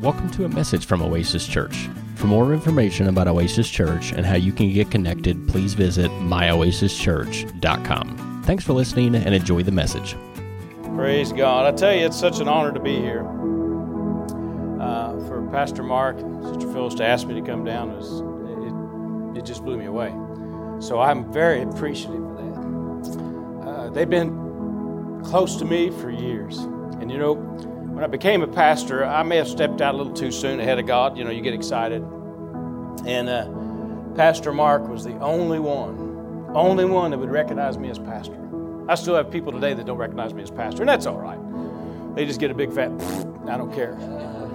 Welcome to a message from Oasis Church. For more information about Oasis Church and how you can get connected, please visit myoasischurch.com. Thanks for listening and enjoy the message. Praise God. I tell you, it's such an honor to be here. Uh, for Pastor Mark and Sister Phyllis to ask me to come down, was, it, it just blew me away. So I'm very appreciative of that. Uh, they've been close to me for years. And you know, when I became a pastor, I may have stepped out a little too soon ahead of God. You know, you get excited. And uh, Pastor Mark was the only one, only one that would recognize me as pastor. I still have people today that don't recognize me as pastor, and that's all right. They just get a big fat, I don't care.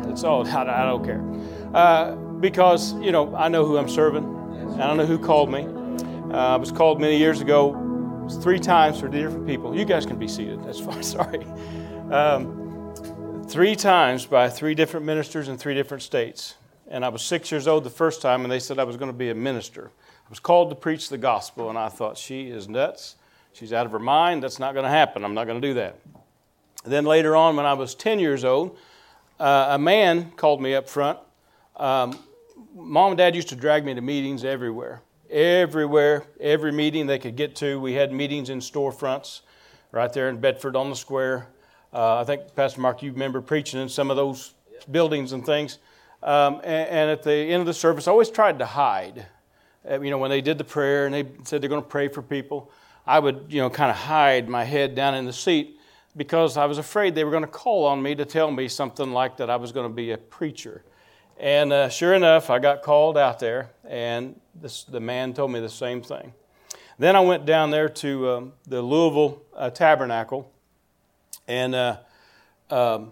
It's all, I, don't care. Uh, because, you know, I know who I'm serving, I don't know who called me. Uh, I was called many years ago, three times for different people. You guys can be seated, that's fine, sorry. Um, three times by three different ministers in three different states. And I was six years old the first time, and they said I was going to be a minister. I was called to preach the gospel, and I thought, she is nuts. She's out of her mind. That's not going to happen. I'm not going to do that. then later on, when I was 10 years old, uh, a man called me up front. Um, Mom and Dad used to drag me to meetings everywhere. Everywhere, every meeting they could get to. We had meetings in storefronts right there in Bedford on the square. Uh, I think, Pastor Mark, you remember preaching in some of those buildings and things. Um, and, and, at the end of the service, I always tried to hide. Uh, you know, when they did the prayer and they said they're going to pray for people, I would, you know, kind of hide my head down in the seat because I was afraid they were going to call on me to tell me something like that I was going to be a preacher. And uh, sure enough, I got called out there, and this, the man told me the same thing. Then I went down there to um, the Louisville uh, Tabernacle and uh, um,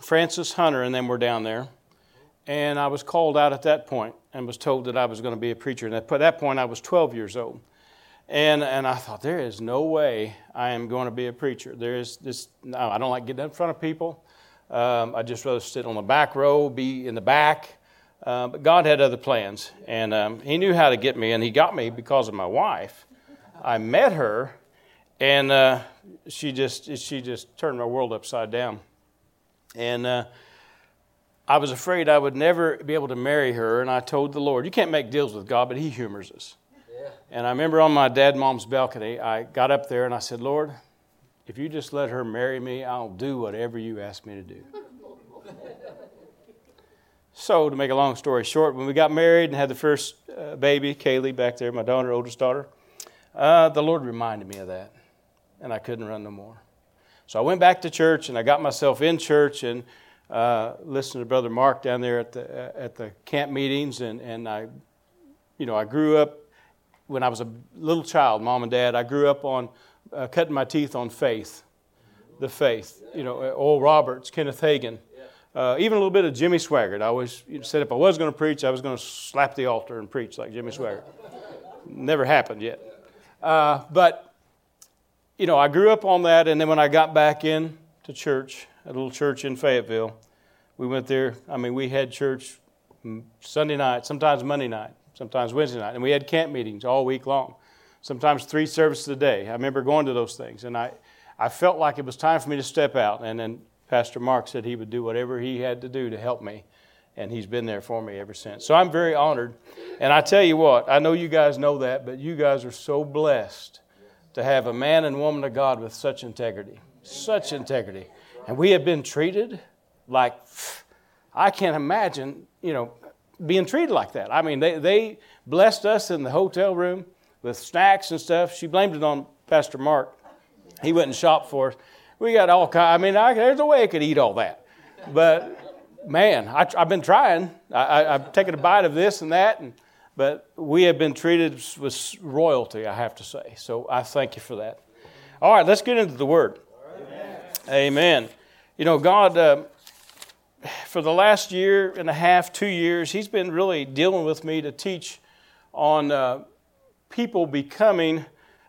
Frances Hunter and them were down there. And I was called out at that point and was told that I was going to be a preacher. And at that point, I was 12 years old. And, and I thought, there is no way I am going to be a preacher. There is this, no, I don't like getting in front of people. Um, I just rather sit on the back row, be in the back. Uh, but God had other plans, and um, He knew how to get me, and He got me because of my wife. I met her and uh, she just she just turned my world upside down. And uh, I was afraid I would never be able to marry her, and I told the Lord, "You can't make deals with God, but He humors us." Yeah. And I remember on my dad and mom's balcony, I got up there and I said, "Lord, if you just let her marry me, I'll do whatever you ask me to do." so, to make a long story short, when we got married and had the first uh, baby, Kaylee, back there, my daughter, oldest daughter, uh, the Lord reminded me of that and I couldn't run no more. So I went back to church and I got myself in church and uh, listened to Brother Mark down there at the, uh, at the camp meetings. And, and I, you know, I grew up when I was a little child, mom and dad, I grew up on uh, cutting my teeth on faith, the faith. You know, Oral Roberts, Kenneth Hagin. Uh, even a little bit of Jimmy Swaggart. I always said if I was going to preach, I was going to slap the altar and preach like Jimmy Swaggart. Never happened yet. Uh, but you know, I grew up on that, and then when I got back in to church, a little church in Fayetteville, we went there. I mean, we had church Sunday night, sometimes Monday night, sometimes Wednesday night, and we had camp meetings all week long. Sometimes three services a day. I remember going to those things, and I, I felt like it was time for me to step out. And then Pastor Mark said he would do whatever he had to do to help me, and he's been there for me ever since. So I'm very honored. And I tell you what, I know you guys know that, but you guys are so blessed to have a man and woman of God with such integrity, such integrity. And we have been treated like, I can't imagine, you know, being treated like that. I mean, they, they blessed us in the hotel room with snacks and stuff. She blamed it on Pastor Mark. He went and shopped for us. We got all kind. I mean, I, there's a way I could eat all that. But man, I, have been trying. I, have taken a bite of this and that, and but we have been treated with royalty, I have to say. So I thank you for that. All right, let's get into the Word. Amen. Amen. You know, God, uh, for the last year and a half, two years, He's been really dealing with me to teach on uh, people becoming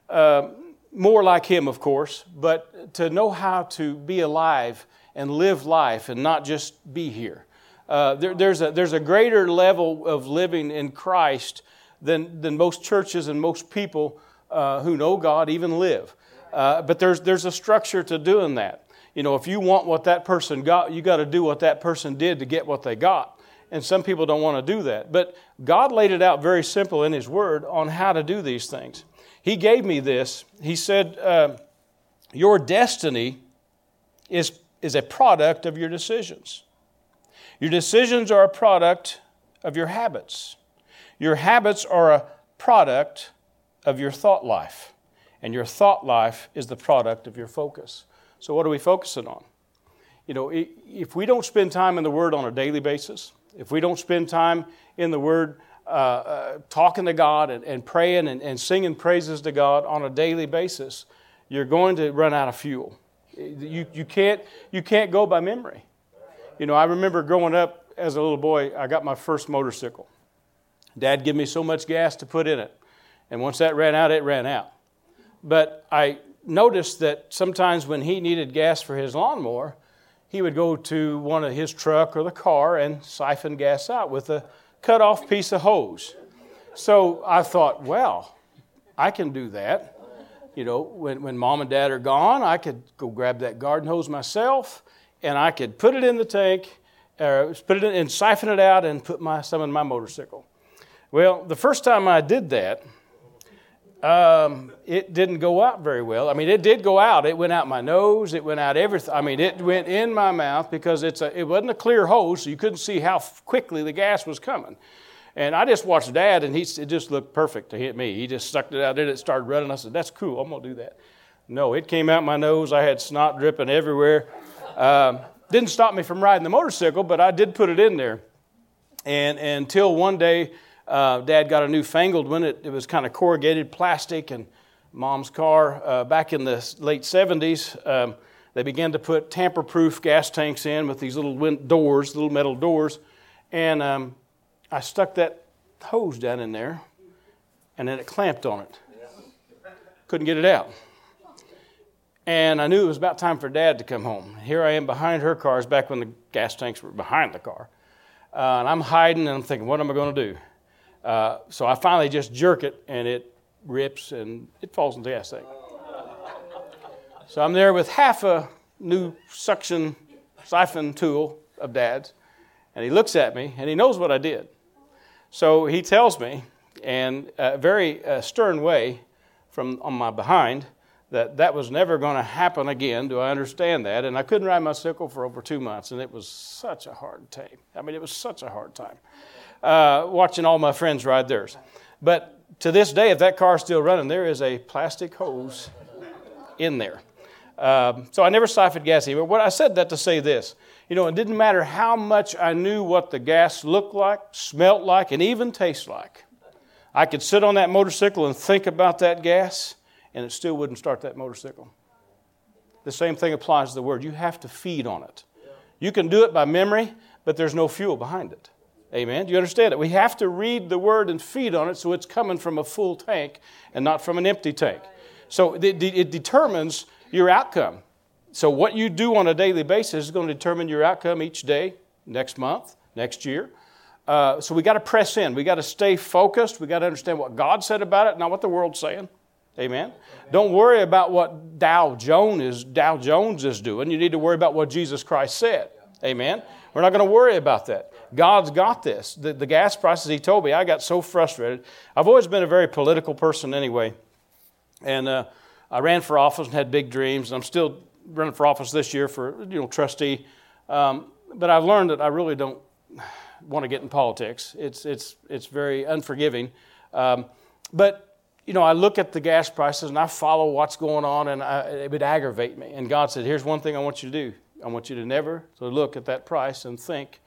uh, more like Him, of course, but to know how to be alive and live life and not just be here. Uh, there, there's, a, there's a greater level of living in Christ than, than most churches and most people uh, who know God even live. Uh, but there's, there's a structure to doing that. You know, if you want what that person got, you got to do what that person did to get what they got. And some people don't want to do that. But God laid it out very simple in His Word on how to do these things. He gave me this. He said, uh, Your destiny is, is a product of your decisions. Your decisions are a product of your habits. Your habits are a product of your thought life. And your thought life is the product of your focus. So, what are we focusing on? You know, if we don't spend time in the Word on a daily basis, if we don't spend time in the Word uh, uh, talking to God and, and praying and, and singing praises to God on a daily basis, you're going to run out of fuel. You, you, can't, you can't go by memory. You know, I remember growing up as a little boy, I got my first motorcycle. Dad gave me so much gas to put in it. And once that ran out, it ran out. But I noticed that sometimes when he needed gas for his lawnmower, he would go to one of his truck or the car and siphon gas out with a cut off piece of hose. So I thought, well, I can do that. You know, when, when mom and dad are gone, I could go grab that garden hose myself and I could put it in the tank, uh, put it in and siphon it out and put my, some in my motorcycle. Well, the first time I did that, um, it didn't go out very well. I mean, it did go out. It went out my nose. It went out everything. I mean, it went in my mouth because it's a, it wasn't a clear hose, so you couldn't see how quickly the gas was coming. And I just watched Dad, and he, it just looked perfect to hit me. He just sucked it out, and it started running. I said, "That's cool. I'm gonna do that." No, it came out my nose. I had snot dripping everywhere. Um, didn't stop me from riding the motorcycle, but I did put it in there. And, until one day, uh, Dad got a newfangled one. It, it was kind of corrugated plastic, and Mom's car uh, back in the late 70s, um, they began to put tamper-proof gas tanks in with these little wind- doors, little metal doors, and um, I stuck that hose down in there, and then it clamped on it. Couldn't get it out. And I knew it was about time for Dad to come home. Here I am behind her cars, back when the gas tanks were behind the car. Uh, and I'm hiding, and I'm thinking, what am I going to do? Uh, so I finally just jerk it, and it rips and it falls into the gas tank. So I'm there with half a new suction siphon tool of Dad's, and he looks at me, and he knows what I did. So he tells me, in a very uh, stern way, from on my behind, that that was never going to happen again. Do I understand that? And I couldn't ride my cycle for over two months, and it was such a hard time. I mean, it was such a hard time uh, watching all my friends ride theirs. But to this day, if that car's still running, there is a plastic hose in there. Um, so I never siphoned gas either. What I said that to say this, you know, it didn't matter how much I knew what the gas looked like, smelt like, and even tasted like. I could sit on that motorcycle and think about that gas, and it still wouldn't start that motorcycle. The same thing applies to the word. You have to feed on it. You can do it by memory, but there's no fuel behind it. Amen. Do you understand it? We have to read the word and feed on it so it's coming from a full tank and not from an empty tank. So it, it determines your outcome. So what you do on a daily basis is going to determine your outcome each day, next month, next year. Uh, so we got to press in. We got to stay focused. We got to understand what God said about it, not what the world's saying. Amen. Don't worry about what Dow Jones is Dow Jones is doing. You need to worry about what Jesus Christ said. Amen. We're not going to worry about that. God's got this. The, the gas prices, he told me, I got so frustrated. I've always been a very political person anyway. And uh, I ran for office and had big dreams. And I'm still running for office this year for, you know, trustee. Um, but I've learned that I really don't want to get in politics. It's, it's, it's very unforgiving. Um, but, you know, I look at the gas prices and I follow what's going on and I, it would aggravate me. And God said, here's one thing I want you to do I want you to never to look at that price and think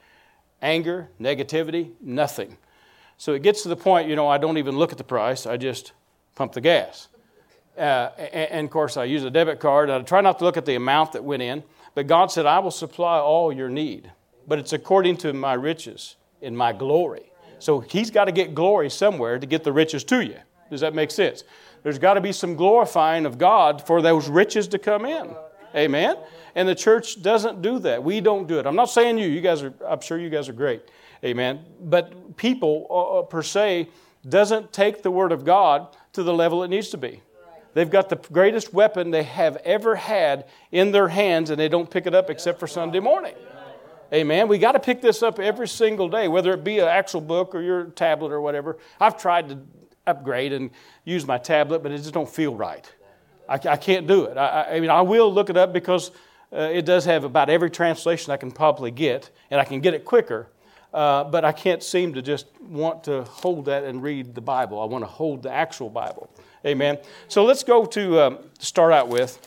anger, negativity, nothing. So it gets to the point, you know, I don't even look at the price, I just pump the gas. Uh, and, and, of course, I use a debit card. I try not to look at the amount that went in, but God said, I will supply all your need, but it's according to my riches in my glory. So He's got to get glory somewhere to get the riches to you. Does that make sense? There's got to be some glorifying of God for those riches to come in. Amen? And the church doesn't do that. We don't do it. I'm not saying you. You guys are, I'm sure you guys are great. Amen. But people, uh, uh per se, doesn't take the Word of God to the level it needs to be. They've got the greatest weapon they have ever had in their hands, and they don't pick it up except for Sunday morning. Amen. We got to pick this up every single day, whether it be an actual book or your tablet or whatever. I've tried to upgrade and use my tablet, but it just don't feel right. I, I can't do it. I, I, mean, I will look it up because uh, it does have about every translation I can probably get, and I can get it quicker. Uh, but I can't seem to just want to hold that and read the Bible. I want to hold the actual Bible. Amen. So let's go to um, start out with.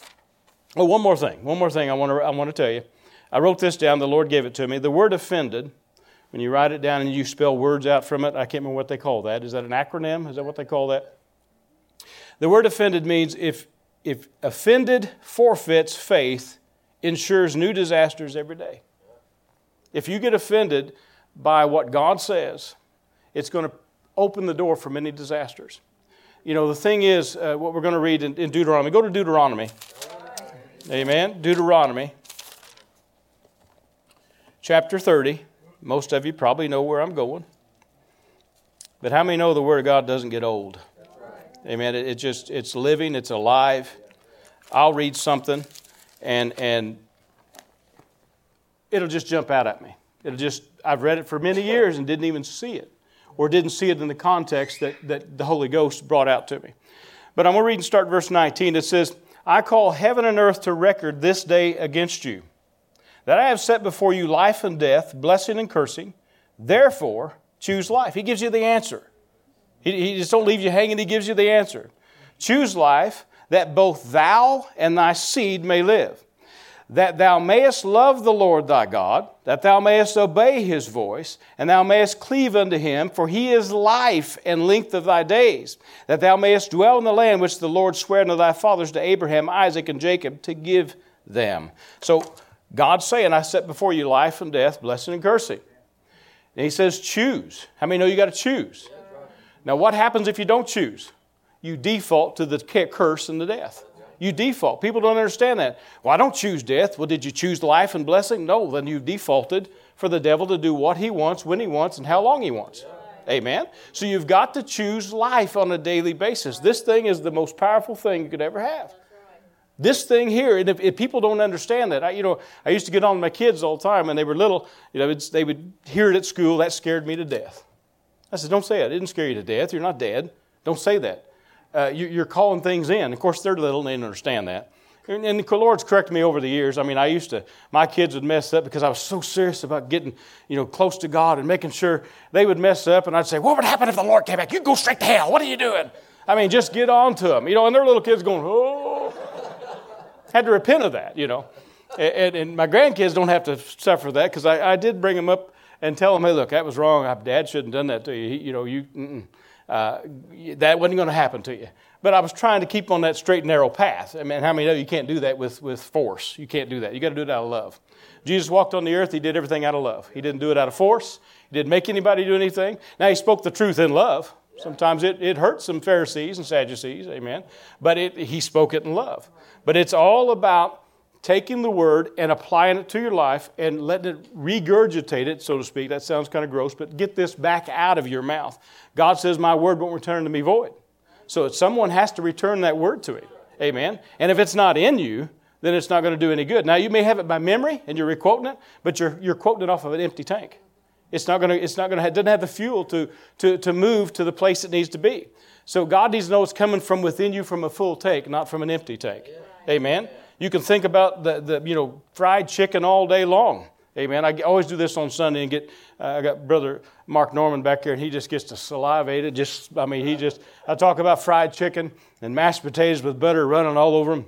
Oh, one more thing. One more thing I want to I want to tell you. I wrote this down. The Lord gave it to me. The word offended. When you write it down and you spell words out from it, I can't remember what they call that. Is that an acronym? Is that what they call that? The word offended means if if offended forfeits faith, ensures new disasters every day. If you get offended by what God says, it's going to open the door for many disasters you know, the thing is, uh, what we're going to read in, in, Deuteronomy, go to Deuteronomy. Amen. Deuteronomy, chapter 30. Most of you probably know where I'm going. But how many know the Word of God doesn't get old? Amen. It, it just, it's living, it's alive. I'll read something and, and it'll just jump out at me. It'll just, I've read it for many years and didn't even see it or didn't see it in the context that, that the Holy Ghost brought out to me. But I'm going to read and start verse 19. It says, I call heaven and earth to record this day against you, that I have set before you life and death, blessing and cursing. Therefore, choose life. He gives you the answer. He, he just don't leave you hanging, he gives you the answer. Choose life that both thou and thy seed may live that thou mayest love the Lord thy God, that thou mayest obey his voice, and thou mayest cleave unto him, for he is life and length of thy days, that thou mayest dwell in the land which the Lord sware unto thy fathers, to Abraham, Isaac, and Jacob, to give them. So God's saying, I set before you life and death, blessing and cursing. And he says, choose. How many know you got to choose? Now, what happens if you don't choose? You default to the curse and the death. You default. People don't understand that. Well, I don't choose death. Well, did you choose life and blessing? No, then you defaulted for the devil to do what he wants, when he wants, and how long he wants. Amen. So you've got to choose life on a daily basis. This thing is the most powerful thing you could ever have. This thing here, and if, if people don't understand that, I, you know, I used to get on with my kids all the time, and they were little. You know, they would hear it at school. That scared me to death. I said, "Don't say it. It didn't scare you to death. You're not dead. Don't say that." uh, you, are calling things in. Of course, they're little and they didn't understand that. And, and the Lord's corrected me over the years. I mean, I used to, my kids would mess up because I was so serious about getting, you know, close to God and making sure they would mess up. And I'd say, what would happen if the Lord came back? you'd go straight to hell. What are you doing? I mean, just get on to them. You know, and their little kids going, oh. Had to repent of that, you know. And, and my grandkids don't have to suffer that because I, I, did bring them up and tell them, hey, look, that was wrong. Dad shouldn't have done that to you. He, you know, you, uh, that wasn't going to happen to you. But I was trying to keep on that straight and narrow path. I mean, how many know you can't do that with, with force? You can't do that. You got to do it out of love. Jesus walked on the earth, he did everything out of love. He didn't do it out of force, he didn't make anybody do anything. Now, he spoke the truth in love. Sometimes it, it hurt some Pharisees and Sadducees, amen. But it, he spoke it in love. But it's all about taking the word and applying it to your life and letting it regurgitate it, so to speak. That sounds kind of gross, but get this back out of your mouth. God says, My word won't return to me void. So someone has to return that word to him. Amen. And if it's not in you, then it's not going to do any good. Now, you may have it by memory and you're requoting it, but you're, you're quoting it off of an empty tank. It's not going to, it's not going to, it doesn't have the fuel to, to, to move to the place it needs to be. So God needs to know it's coming from within you from a full tank, not from an empty tank. Amen. You can think about the, the you know, fried chicken all day long. Amen. I always do this on Sunday and get, uh, I got brother Mark Norman back here and he just gets to salivate it. Just, I mean, he just, I talk about fried chicken and mashed potatoes with butter running all over them.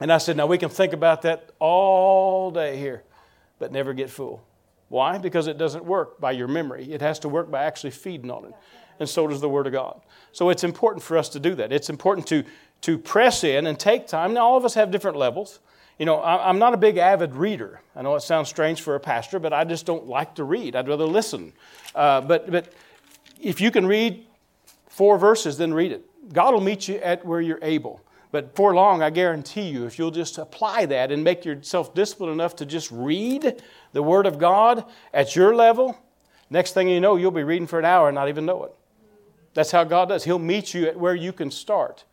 And I said, now we can think about that all day here, but never get full. Why? Because it doesn't work by your memory. It has to work by actually feeding on it. And so does the Word of God. So it's important for us to do that. It's important to to press in and take time. Now, all of us have different levels. You know, I'm not a big avid reader. I know it sounds strange for a pastor, but I just don't like to read. I'd rather listen. Uh, but, but if you can read four verses, then read it. God will meet you at where you're able. But for long, I guarantee you, if you'll just apply that and make yourself disciplined enough to just read the Word of God at your level, next thing you know, you'll be reading for an hour and not even know it. That's how God does. He'll meet you at where you can start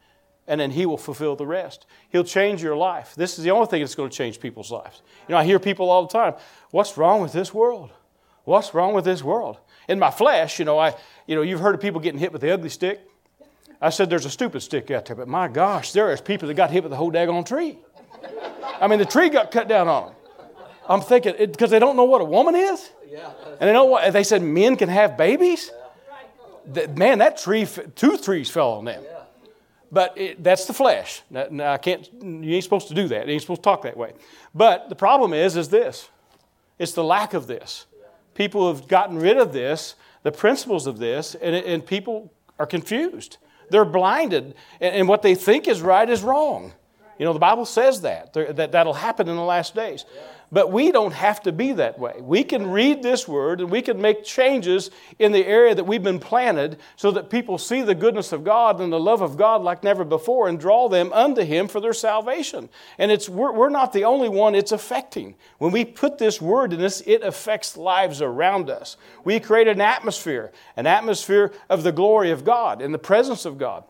and then He will fulfill the rest. He'll change your life. This is the only thing that's going to change people's lives. You know, I hear people all the time, What's wrong with this world? What's wrong with this world? In my flesh, you know, I, you know, you've heard of people getting hit with the ugly stick. I said there's a stupid stick out there, but my gosh, there is people that got hit with the whole daggone tree. I mean, the tree got cut down on them. I'm thinking because they don't know what a woman is, Yeah. and they know what they said men can have babies. man, that tree, two trees fell on them. But it, that's the flesh. Now, I can't. You ain't supposed to do that. You ain't supposed to talk that way. But the problem is, is this. It's the lack of this. People have gotten rid of this, the principles of this, and, and people are confused. They're blinded, and, and what they think is right is wrong. You know, the Bible says that, that that'll happen in the last days. But we don't have to be that way. We can read this word and we can make changes in the area that we've been planted so that people see the goodness of God and the love of God like never before and draw them unto Him for their salvation. And it's, we're, we're not the only one it's affecting. When we put this word in this, it affects lives around us. We create an atmosphere, an atmosphere of the glory of God, in the presence of God.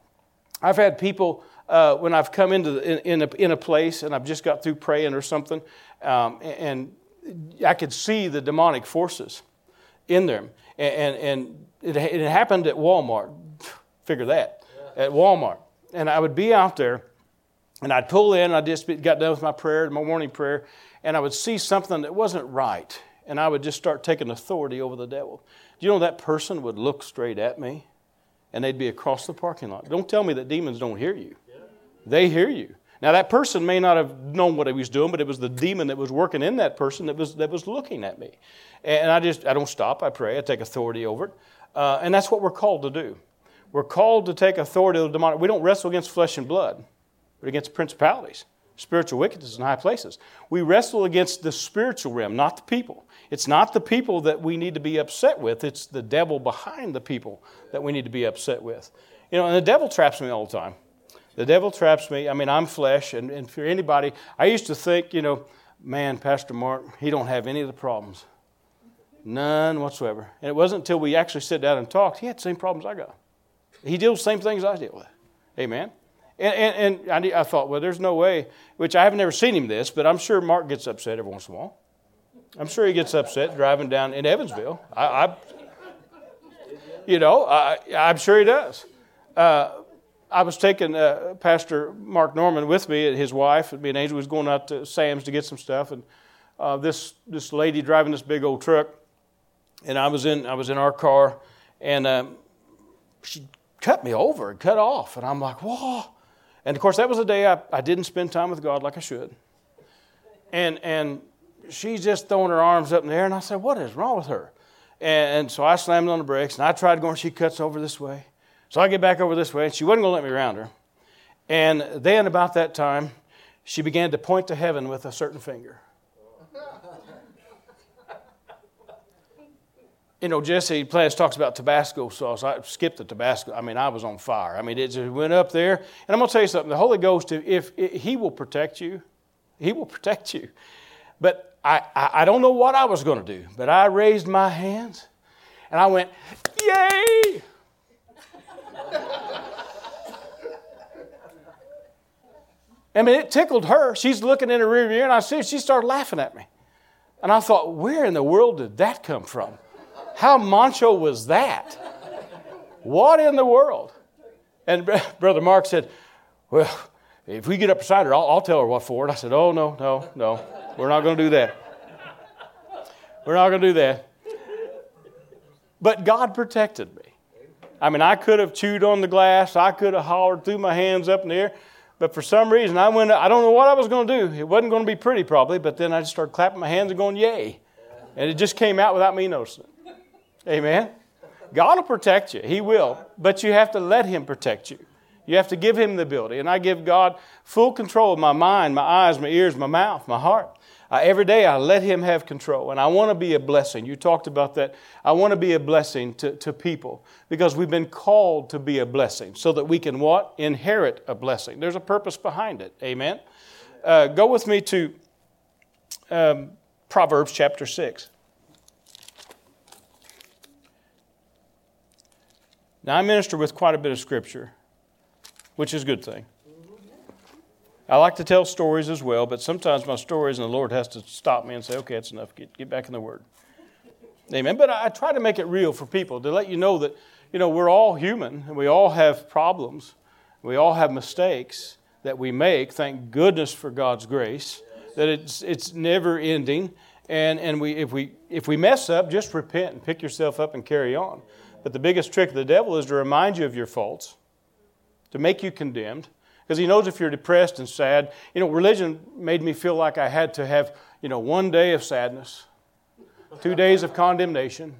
I've had people uh, when I've come into the, in, in, a, in a place and I've just got through praying or something, um, and I could see the demonic forces in them. And, and it, it happened at Walmart. Figure that. Yeah. At Walmart. And I would be out there, and I'd pull in, I just got done with my prayer, my morning prayer, and I would see something that wasn't right. And I would just start taking authority over the devil. Do you know that person would look straight at me? And they'd be across the parking lot. Don't tell me that demons don't hear you. They hear you. Now, that person may not have known what he was doing, but it was the demon that was working in that person that was, that was looking at me. And I just, I don't stop. I pray. I take authority over it. Uh, and that's what we're called to do. We're called to take authority over the demonic. We don't wrestle against flesh and blood, but against principalities, spiritual wickedness in high places. We wrestle against the spiritual realm, not the people. It's not the people that we need to be upset with, it's the devil behind the people that we need to be upset with. You know, and the devil traps me all the time. The devil traps me. I mean, I'm flesh, and, and for anybody, I used to think, you know, man, Pastor Mark, he don't have any of the problems. None whatsoever. And it wasn't until we actually sat down and talked, he had the same problems I got. He deals the same things I deal with. Amen. And, and, and I, I, thought, well, there's no way, which I haven't never seen him this, but I'm sure Mark gets upset every once in a while. I'm sure he gets upset driving down in Evansville. I, I you know, I, am sure he does. Uh, I was taking uh, Pastor Mark Norman with me and his wife, and me and Angel was going out to Sam's to get some stuff, and uh, this this lady driving this big old truck, and I was in I was in our car, and um, she cut me over and cut off, and I'm like, whoa. And of course, that was a day I, I didn't spend time with God like I should. And and she's just throwing her arms up in the air, and I said, what is wrong with her? And, and so I slammed on the brakes, and I tried going. She cuts over this way. So I get back over this way, and she wasn't going to let me around her. And then, about that time, she began to point to heaven with a certain finger. you know, Jesse Plas talks about Tabasco sauce. I skipped the Tabasco. I mean, I was on fire. I mean, it just went up there. And I'm going to tell you something. The Holy Ghost, if, if He will protect you, He will protect you. But I, I, I don't know what I was going to do. But I raised my hands and I went, Yay! I mean, it tickled her. She's looking in her rear view, and I see she started laughing at me. And I thought, where in the world did that come from? How macho was that? What in the world? And Brother Mark said, Well, if we get up beside her, I'll, I'll tell her what for. And I said, Oh, no, no, no. We're not going to do that. We're not going to do that. But God protected me. I mean, I could have chewed on the glass, I could have hollered, threw my hands up in the air, but for some reason, I went, I don't know what I was going to do. It wasn't going to be pretty, probably, but then I just started clapping my hands and going, Yay. And it just came out without me noticing. Amen. God will protect you. He will. But you have to let Him protect you. You have to give Him the ability. And I give God full control of my mind, my eyes, my ears, my mouth, my heart. Every day I let Him have control. And I want to be a blessing. You talked about that. I want to be a blessing to, to people because we've been called to be a blessing so that we can what? Inherit a blessing. There's a purpose behind it. Amen. Uh, go with me to um, Proverbs chapter 6. Now, I minister with quite a bit of scripture, which is a good thing. I like to tell stories as well, but sometimes my stories and the Lord has to stop me and say, okay, it's enough. Get, get back in the Word. Amen. But I, I try to make it real for people to let you know that, you know, we're all human and we all have problems. We all have mistakes that we make. Thank goodness for God's grace that it's, it's never ending. And, and we, if, we, if we mess up, just repent and pick yourself up and carry on. But the biggest trick of the devil is to remind you of your faults, to make you condemned, because he knows if you're depressed and sad. You know, religion made me feel like I had to have, you know, one day of sadness, two days of condemnation,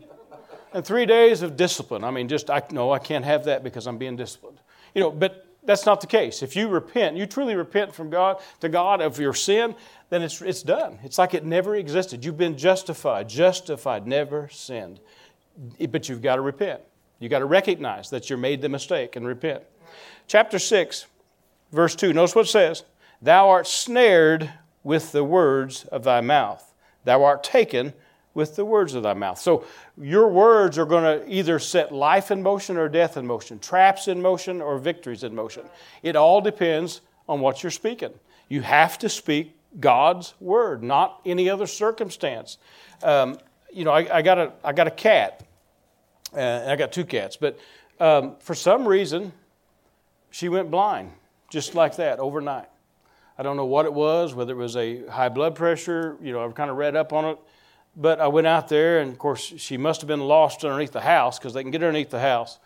and three days of discipline. I mean, just, I no, I can't have that because I'm being disciplined. You know, but that's not the case. If you repent, you truly repent from God to God of your sin, then it's, it's done. It's like it never existed. You've been justified, justified, never sinned. But you've got to repent. You've got to recognize that you made the mistake and repent. Chapter 6, verse 2, notice what it says Thou art snared with the words of thy mouth, thou art taken with the words of thy mouth. So your words are going to either set life in motion or death in motion, traps in motion or victories in motion. It all depends on what you're speaking. You have to speak God's word, not any other circumstance. Um, you know, I, I, got a, I got a cat, uh, and I got two cats, but um, for some reason, she went blind just like that overnight. I don't know what it was, whether it was a high blood pressure, you know, I've kind of read up on it. But I went out there, and of course, she must have been lost underneath the house because they can get underneath the house.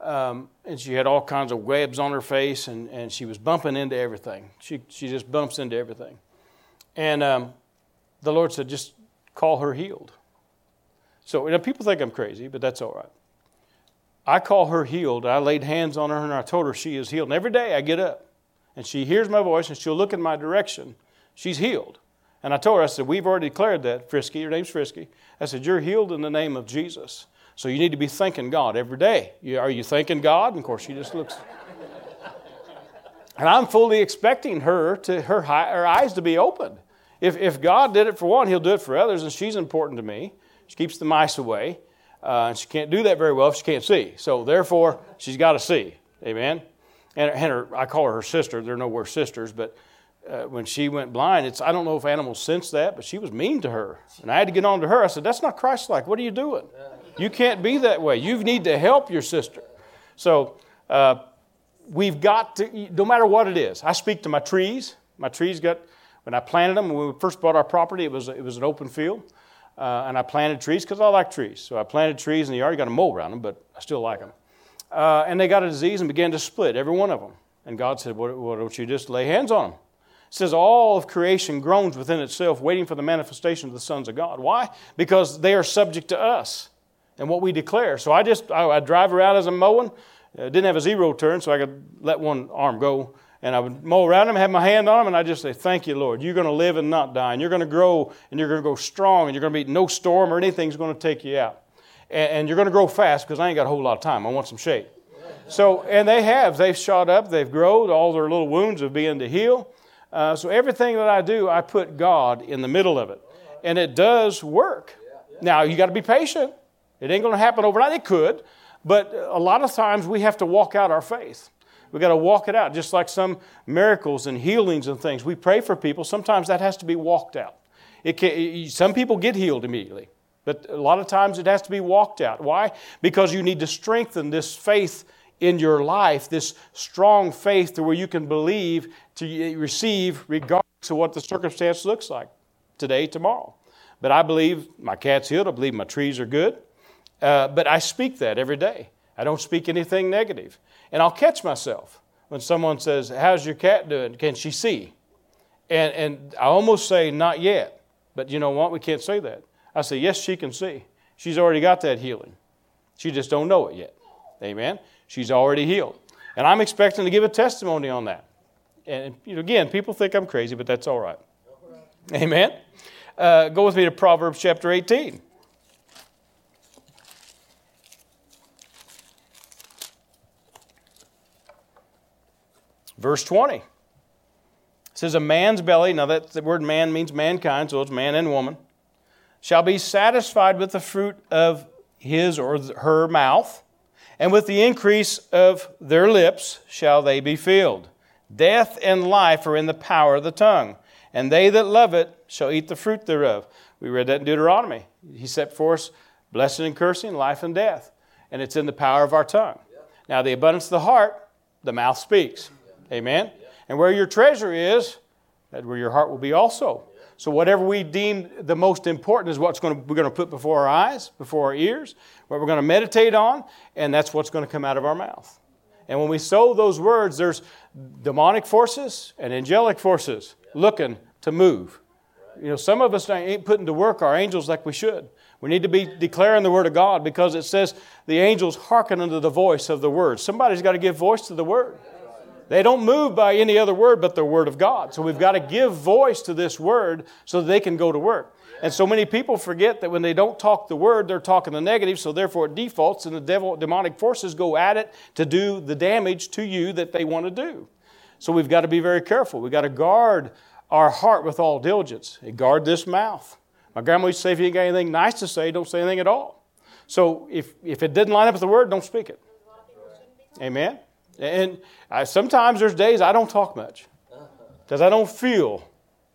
Um, and she had all kinds of webs on her face, and, and she was bumping into everything. She, she just bumps into everything. And um, the Lord said, just call her healed. So you know, people think I'm crazy, but that's all right. I call her healed. I laid hands on her and I told her she is healed. And every day I get up and she hears my voice and she'll look in my direction. She's healed. And I told her, I said, We've already declared that, Frisky. Your name's Frisky. I said, You're healed in the name of Jesus. So you need to be thanking God every day. Are you thanking God? And of course, she just looks. and I'm fully expecting her to her, her eyes to be opened. If, if God did it for one, He'll do it for others, and she's important to me. She keeps the mice away, uh, and she can't do that very well if she can't see. So therefore, she's got to see. Amen. And, and her, I call her her sister. They're no worse sisters, but uh, when she went blind, it's I don't know if animals sense that, but she was mean to her, and I had to get on to her. I said, "That's not Christ-like. What are you doing? You can't be that way. You need to help your sister." So uh, we've got to, no matter what it is. I speak to my trees. My trees got when I planted them when we first bought our property. It was it was an open field, uh, and I planted trees because I like trees. So I planted trees in the yard. Got a mold around them, but I still like them. Uh, and they got a disease and began to split, every one of them. And God said, "Why don't you just lay hands on them?" says all of creation groans within itself, waiting for the manifestation of the sons of God. Why? Because they are subject to us and what we declare. So I just I, I drive around as I'm mowing. Uh, didn't have a zero turn, so I could let one arm go. And I would mow around them, have my hand on them, and I just say, Thank you, Lord. You're going to live and not die. And you're going to grow and you're going to go strong and you're going to be no storm or anything's going to take you out. And, and you're going to grow fast because I ain't got a whole lot of time. I want some shade. So, and they have. They've shot up, they've grown. All their little wounds have begun to heal. Uh, so everything that I do, I put God in the middle of it. And it does work. Now, you got to be patient. It ain't going to happen overnight. It could, but a lot of times we have to walk out our faith. We got to walk it out, just like some miracles and healings and things. We pray for people. Sometimes that has to be walked out. It can, some people get healed immediately, but a lot of times it has to be walked out. Why? Because you need to strengthen this faith in your life, this strong faith to where you can believe to receive regardless of what the circumstance looks like today, tomorrow. But I believe my cat's healed. I believe my trees are good. Uh, but I speak that every day. I don't speak anything negative. And I'll catch myself when someone says, How's your cat doing? Can she see? And, and I almost say, Not yet. But you know what? We can't say that. I say, Yes, she can see. She's already got that healing. She just don't know it yet. Amen. She's already healed. And I'm expecting to give a testimony on that. And you know, again, people think I'm crazy, but that's all right. Amen. Uh, go with me to Proverbs chapter 18. Verse 20. It says, A man's belly, now that the word man means mankind, so it's man and woman, shall be satisfied with the fruit of his or her mouth, and with the increase of their lips shall they be filled. Death and life are in the power of the tongue, and they that love it shall eat the fruit thereof. We read that in Deuteronomy. He set for us blessing and cursing, life and death, and it's in the power of our tongue. Now, the abundance of the heart, the mouth speaks. Amen? And where your treasure is, that's where your heart will be also. So whatever we deem the most important is what's going to, we're going to put before our eyes, before our ears, what we're going to meditate on, and that's what's going to come out of our mouth. And when we sow those words, there's demonic forces and angelic forces looking to move. You know, some of us ain't putting to work our angels like we should. We need to be declaring the word of God because it says the angels hearken unto the voice of the word. Somebody's got to give voice to the word. They don't move by any other word but the word of God. So we've got to give voice to this word so that they can go to work. And so many people forget that when they don't talk the word, they're talking the negative, so therefore it defaults, and the devil, demonic forces go at it to do the damage to you that they want to do. So we've got to be very careful. We've got to guard our heart with all diligence. and Guard this mouth. My grandma used to say, if you ain't got anything nice to say, don't say anything at all. So if, if it didn't line up with the word, don't speak it. Amen? And I, sometimes there's days I don't talk much uh-huh. because I don't feel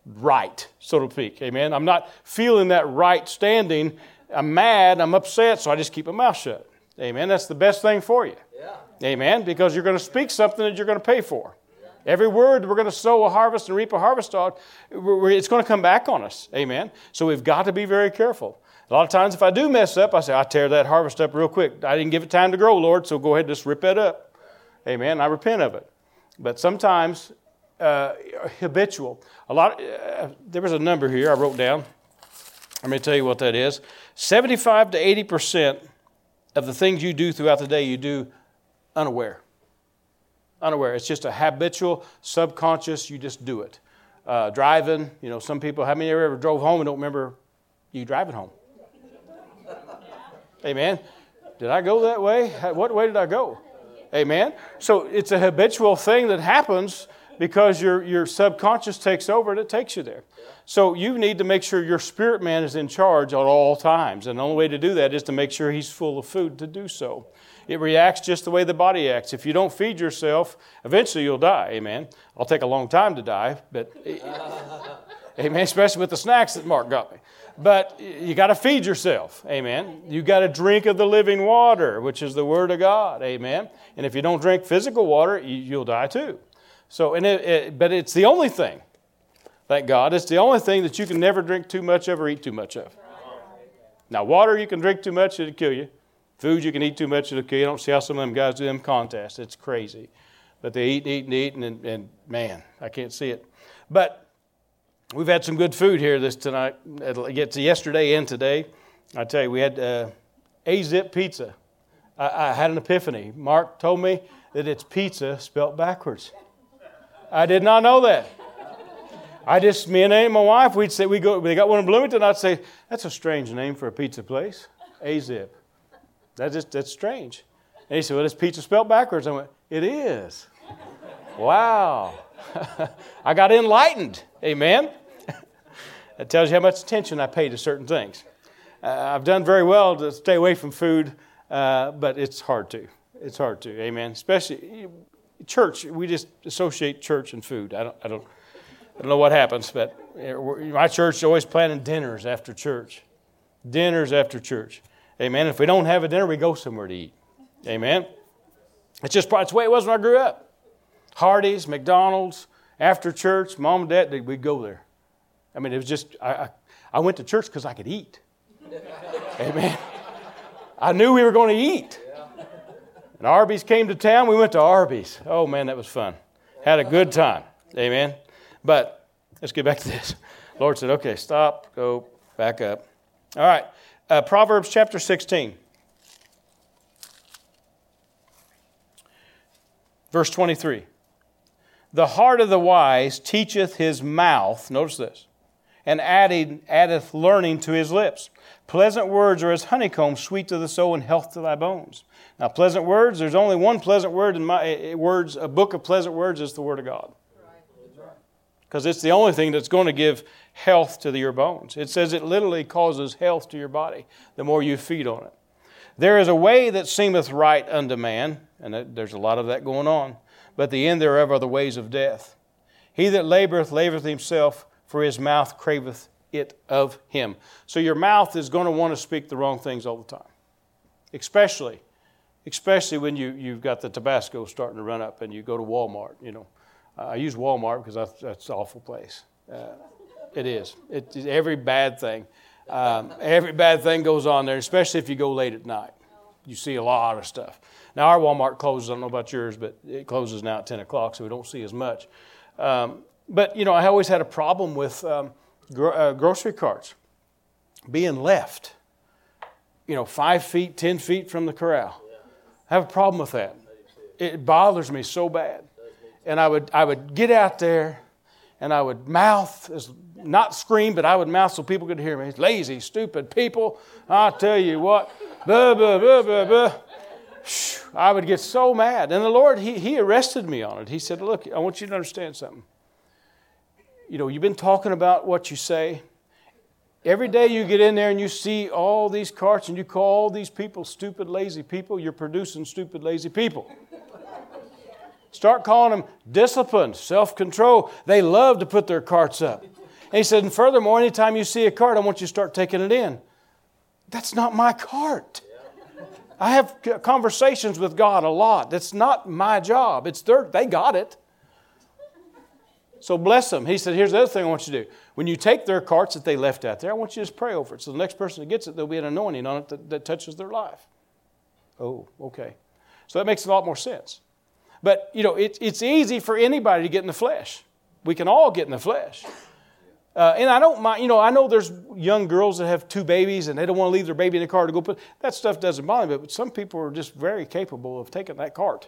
right, so to speak. Amen. I'm not feeling that right standing. I'm mad. I'm upset, so I just keep my mouth shut. Amen. That's the best thing for you. Yeah. Amen. Because you're going to speak something that you're going to pay for. Every word we're going to sow a harvest and reap a harvest on, it's going to come back on us. Amen. So we've got to be very careful. A lot of times, if I do mess up, I say, I tear that harvest up real quick. I didn't give it time to grow, Lord, so go ahead and just rip that up. Amen. I repent of it. But sometimes, uh, habitual. A lot. Uh, there was a number here I wrote down. Let me tell you what that is. Seventy-five to eighty percent of the things you do throughout the day, you do unaware. Unaware. It's just a habitual, subconscious. You just do it. Uh, driving. You know, some people. How many ever drove home and don't remember you driving home? Amen. Did I go that way? What way did I go? Amen? So it's a habitual thing that happens because your, your subconscious takes over and it takes you there. So you need to make sure your spirit man is in charge at all times. And the only way to do that is to make sure he's full of food to do so. It reacts just the way the body acts. If you don't feed yourself, eventually you'll die. Amen. I'll take a long time to die, but amen, especially with the snacks that Mark got me. But you got to feed yourself. Amen. You got to drink of the living water, which is the Word of God. Amen. And if you don't drink physical water, you'll die too. So, and it, it, but it's the only thing. Thank God, it's the only thing that you can never drink too much of or eat too much of. Now, water you can drink too much, it'll kill you. Food you can eat too much, it'll kill you. I don't see how some of them guys do them contests. It's crazy. But they eat and eat and eat, and, and man, I can't see it. But We've had some good food here this tonight. It gets yesterday and today. I tell you, we had uh, Azzip pizza. I, I, had an epiphany. Mark told me that it's pizza spelt backwards. I did not know that. I just, me and my wife, we'd say we go. They got one in Bloomington. I'd say that's a strange name for a pizza place. Azzip. That's just that's strange. And he said, "Well, it's pizza spelt backwards." I went, "It is." wow. I got enlightened. Amen. That tells you how much attention I pay to certain things. Uh, I've done very well to stay away from food, uh, but it's hard to. It's hard to. Amen. Especially church. We just associate church and food. I don't. I don't. I don't know what happens, but my church always planning dinners after church. Dinners after church. Amen. If we don't have a dinner, we go somewhere to eat. Amen. It's just it's the way it was when I grew up. Hardee's, McDonald's, after church, mom and dad, we'd go there. I mean, it was just, I, I, I went to church because I could eat. Amen. I knew we were going to eat. And Arby's came to town, we went to Arby's. Oh man, that was fun. Had a good time. Amen. But let's get back to this. Lord said, okay, stop, go, back up. All right. Uh, Proverbs chapter 16. Verse 23. The heart of the wise teacheth his mouth, notice this, and added, addeth learning to his lips. Pleasant words are as honeycomb, sweet to the soul and health to thy bones. Now, pleasant words, there's only one pleasant word in my eh, eh, words, a book of pleasant words is the Word of God. Because it's the only thing that's going to give health to your bones. It says it literally causes health to your body the more you feed on it. There is a way that seemeth right unto man, and there's a lot of that going on. But the end thereof are the ways of death. He that laboreth, laboreth himself, for his mouth craveth it of him. So your mouth is going to want to speak the wrong things all the time, especially, especially when you, you've got the Tabasco starting to run up and you go to Walmart. You know, I use Walmart because that's, that's an awful place. Uh, it is. It, every bad thing, um, every bad thing goes on there, especially if you go late at night. You see a lot of stuff. Now our Walmart closes. I don't know about yours, but it closes now at 10 o'clock, so we don't see as much. Um, but you know, I always had a problem with um, gro- uh, grocery carts being left. You know, five feet, ten feet from the corral. I have a problem with that. It bothers me so bad. And I would, I would get out there and I would mouth, not scream, but I would mouth so people could hear me. Lazy, stupid people. I tell you what. I would get so mad. And the Lord, he, he arrested me on it. He said, Look, I want you to understand something. You know, you've been talking about what you say. Every day you get in there and you see all these carts and you call all these people stupid, lazy people, you're producing stupid, lazy people. Start calling them disciplined, self control. They love to put their carts up. And he said, and furthermore, anytime you see a cart, I want you to start taking it in. That's not my cart. I have conversations with God a lot. That's not my job. It's their, they got it. So bless them. He said, Here's the other thing I want you to do. When you take their carts that they left out there, I want you to just pray over it. So the next person that gets it, there'll be an anointing on it that, that touches their life. Oh, okay. So that makes a lot more sense. But, you know, it, it's easy for anybody to get in the flesh. We can all get in the flesh. Uh, and I don't mind, you know, I know there's young girls that have two babies and they don't want to leave their baby in the car to go put, that stuff doesn't bother me, but some people are just very capable of taking that cart.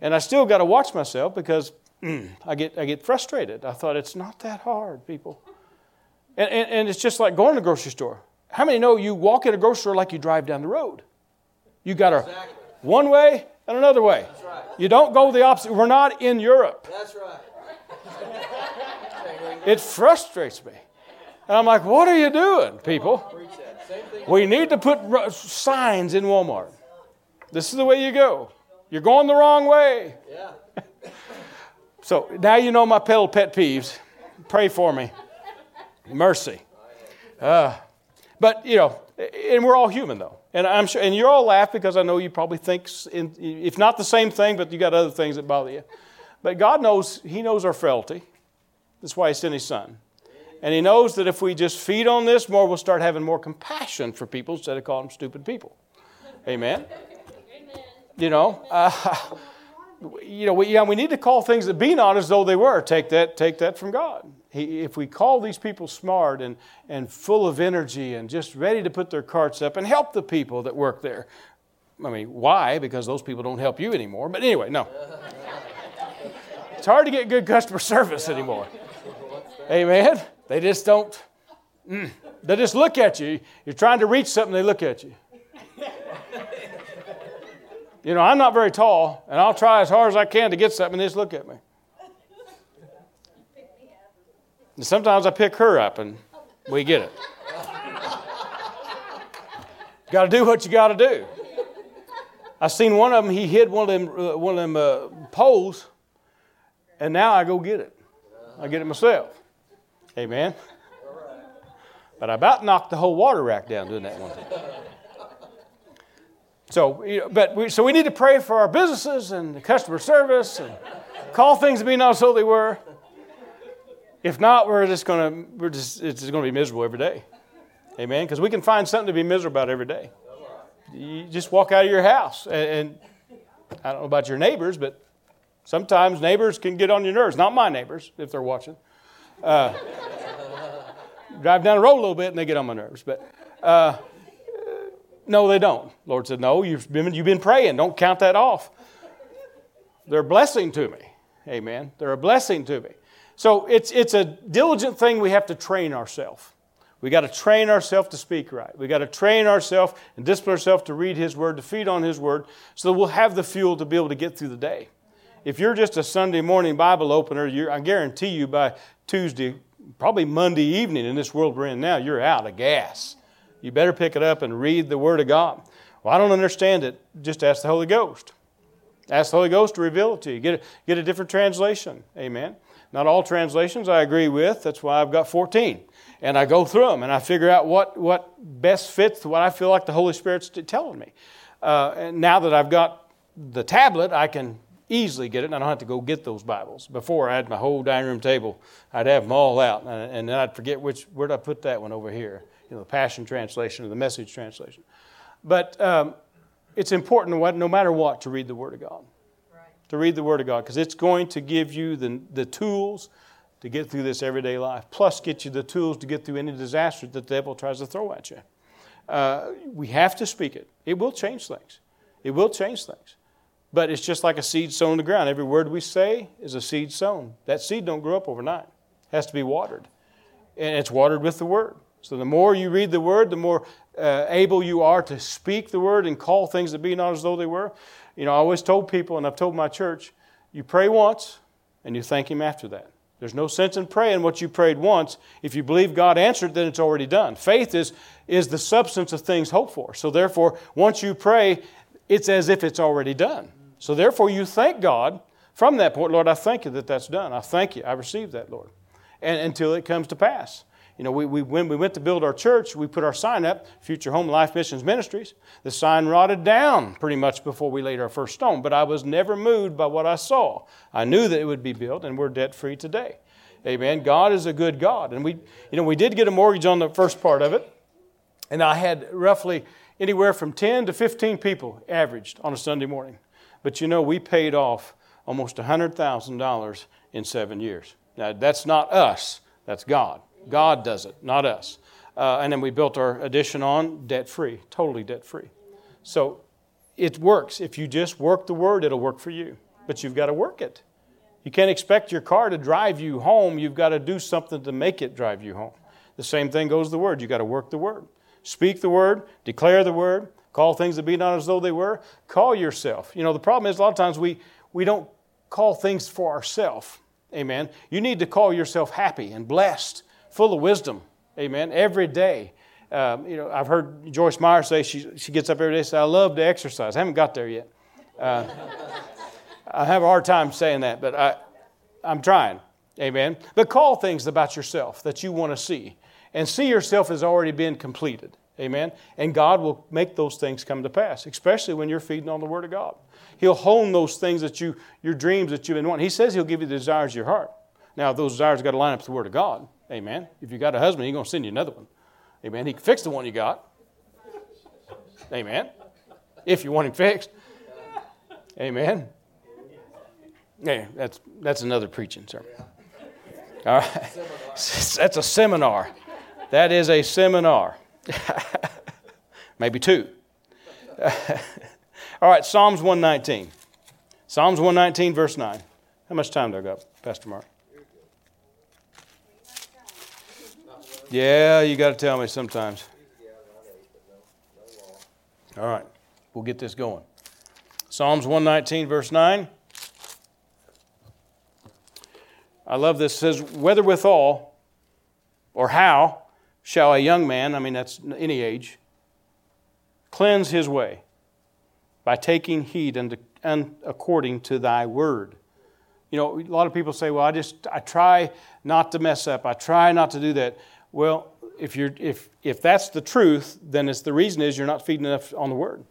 And I still got to watch myself because mm, I, get, I get frustrated. I thought it's not that hard, people. And, and, and it's just like going to the grocery store. How many know you walk in a grocery store like you drive down the road? You got a exactly. one way and another way. Right. You don't go the opposite. We're not in Europe. That's right. it frustrates me. And I'm like, what are you doing, people? We need to put signs in Walmart. This is the way you go. You're going the wrong way. Yeah. so now you know my pedal pet peeves. Pray for me. Mercy. Uh, but, you know, and we're all human, though. And I'm sure, and you all laugh because I know you probably think, in, if not the same thing, but you got other things that bother you. But God knows, He knows our frailty. That's why He sent His Son. And He knows that if we just feed on this more, we'll start having more compassion for people instead of calling them stupid people. Amen. Amen. You know, uh, you know, we, yeah, we need to call things that be not as though they were. Take that, take that from God. He, if we call these people smart and, and full of energy and just ready to put their carts up and help the people that work there, I mean, why? Because those people don't help you anymore. But anyway, no. it's hard to get good customer service anymore. Amen. They just don't. Mm, they just look at you. You're trying to reach something, they look at you. You know, I'm not very tall, and I'll try as hard as I can to get something, they just look at me. And sometimes I pick her up and we get it. got to do what you got to do. I seen one of them, he hid one of them, uh, one of them uh, poles, and now I go get it. I get it myself. Amen. But I about knocked the whole water rack down doing that one thing. So, but we, so we need to pray for our businesses and the customer service and call things to be not so they were. If not, we're just going to, we're just, it's just going to be miserable every day. Amen? Because we can find something to be miserable about every day. You just walk out of your house, and, and I don't know about your neighbors, but sometimes neighbors can get on your nerves. Not my neighbors, if they're watching. Uh, drive down the road a little bit, and they get on my nerves. But uh, no, they don't. Lord said, No, you've been, you've been praying. Don't count that off. They're a blessing to me. Amen. They're a blessing to me. So it's, it's a diligent thing we have to train ourselves. We got to train ourselves to speak right. We got to train ourselves and discipline ourselves to read His Word, to feed on His Word, so that we'll have the fuel to be able to get through the day. If you're just a Sunday morning Bible opener, I guarantee you by Tuesday, probably Monday evening in this world we're in now, you're out of gas. You better pick it up and read the Word of God. Well, I don't understand it. Just ask the Holy Ghost. Ask the Holy Ghost to reveal it to you. Get a, get a different translation. Amen. Not all translations I agree with. That's why I've got 14. And I go through them and I figure out what, what best fits what I feel like the Holy Spirit's telling me. Uh, and now that I've got the tablet, I can easily get it, and I don't have to go get those Bibles. Before, I had my whole dining room table. I'd have them all out, and, then I'd forget which, where'd I put that one over here? You know, the Passion Translation or the Message Translation. But um, it's important, no matter what, to read the Word of God. Right. To read the Word of God, because it's going to give you the, the tools to get through this everyday life, plus get you the tools to get through any disaster that the devil tries to throw at you. Uh, we have to speak it. It will change things. It will change things. But it's just like a seed sown in the ground. Every word we say is a seed sown. That seed don't grow up overnight. It has to be watered. And it's watered with the word. So the more you read the word, the more uh, able you are to speak the word and call things that be not as though they were. You know, I always told people, and I've told my church, you pray once and you thank Him after that. There's no sense in praying what you prayed once. If you believe God answered, then it's already done. Faith is, is the substance of things hoped for. So therefore, once you pray, it's as if it's already done. So therefore, you thank God from that point, Lord, I thank you that that's done. I thank you. I received that, Lord. And until it comes to pass. You know, we, we, when we went to build our church, we put our sign up, Future Home Life Missions Ministries. The sign rotted down pretty much before we laid our first stone, but I was never moved by what I saw. I knew that it would be built, and we're debt free today. Amen. God is a good God. And we, you know, we did get a mortgage on the first part of it, and I had roughly anywhere from 10 to 15 people averaged on a Sunday morning. But you know, we paid off almost $100,000 in seven years. Now, that's not us, that's God. God does it, not us. Uh, and then we built our addition on debt free, totally debt free. So it works. If you just work the word, it'll work for you. But you've got to work it. You can't expect your car to drive you home. You've got to do something to make it drive you home. The same thing goes the word. You've got to work the word. Speak the word, declare the word, Call things to be not as though they were. Call yourself. You know, the problem is a lot of times we, we don't call things for ourselves. Amen. You need to call yourself happy and blessed, full of wisdom. Amen. Every day. Um, you know, I've heard Joyce Meyer say she, she gets up every day and says, I love to exercise. I haven't got there yet. Uh, I have a hard time saying that, but I, I'm trying. Amen. But call things about yourself that you want to see and see yourself as already been completed. Amen. And God will make those things come to pass, especially when you're feeding on the Word of God. He'll hone those things that you, your dreams that you've been wanting. He says He'll give you the desires of your heart. Now, those desires got to line up with the Word of God. Amen. If you got a husband, He's going to send you another one. Amen. He can fix the one you got. Amen. If you want him fixed. Amen. Yeah, that's that's another preaching sermon. All right. That's a seminar. That is a seminar. Maybe two. All right, Psalms 119. Psalms 119, verse 9. How much time do I got, Pastor Mark? Yeah, you got to tell me sometimes. All right, we'll get this going. Psalms 119, verse 9. I love this. It says, Whether withal or how shall a young man, I mean, that's any age, cleanse his way by taking heed and, and according to thy word. You know, a lot of people say, well, I just, I try not to mess up. I try not to do that. Well, if, you're, if, if that's the truth, then it's the reason is you're not feeding enough on the word.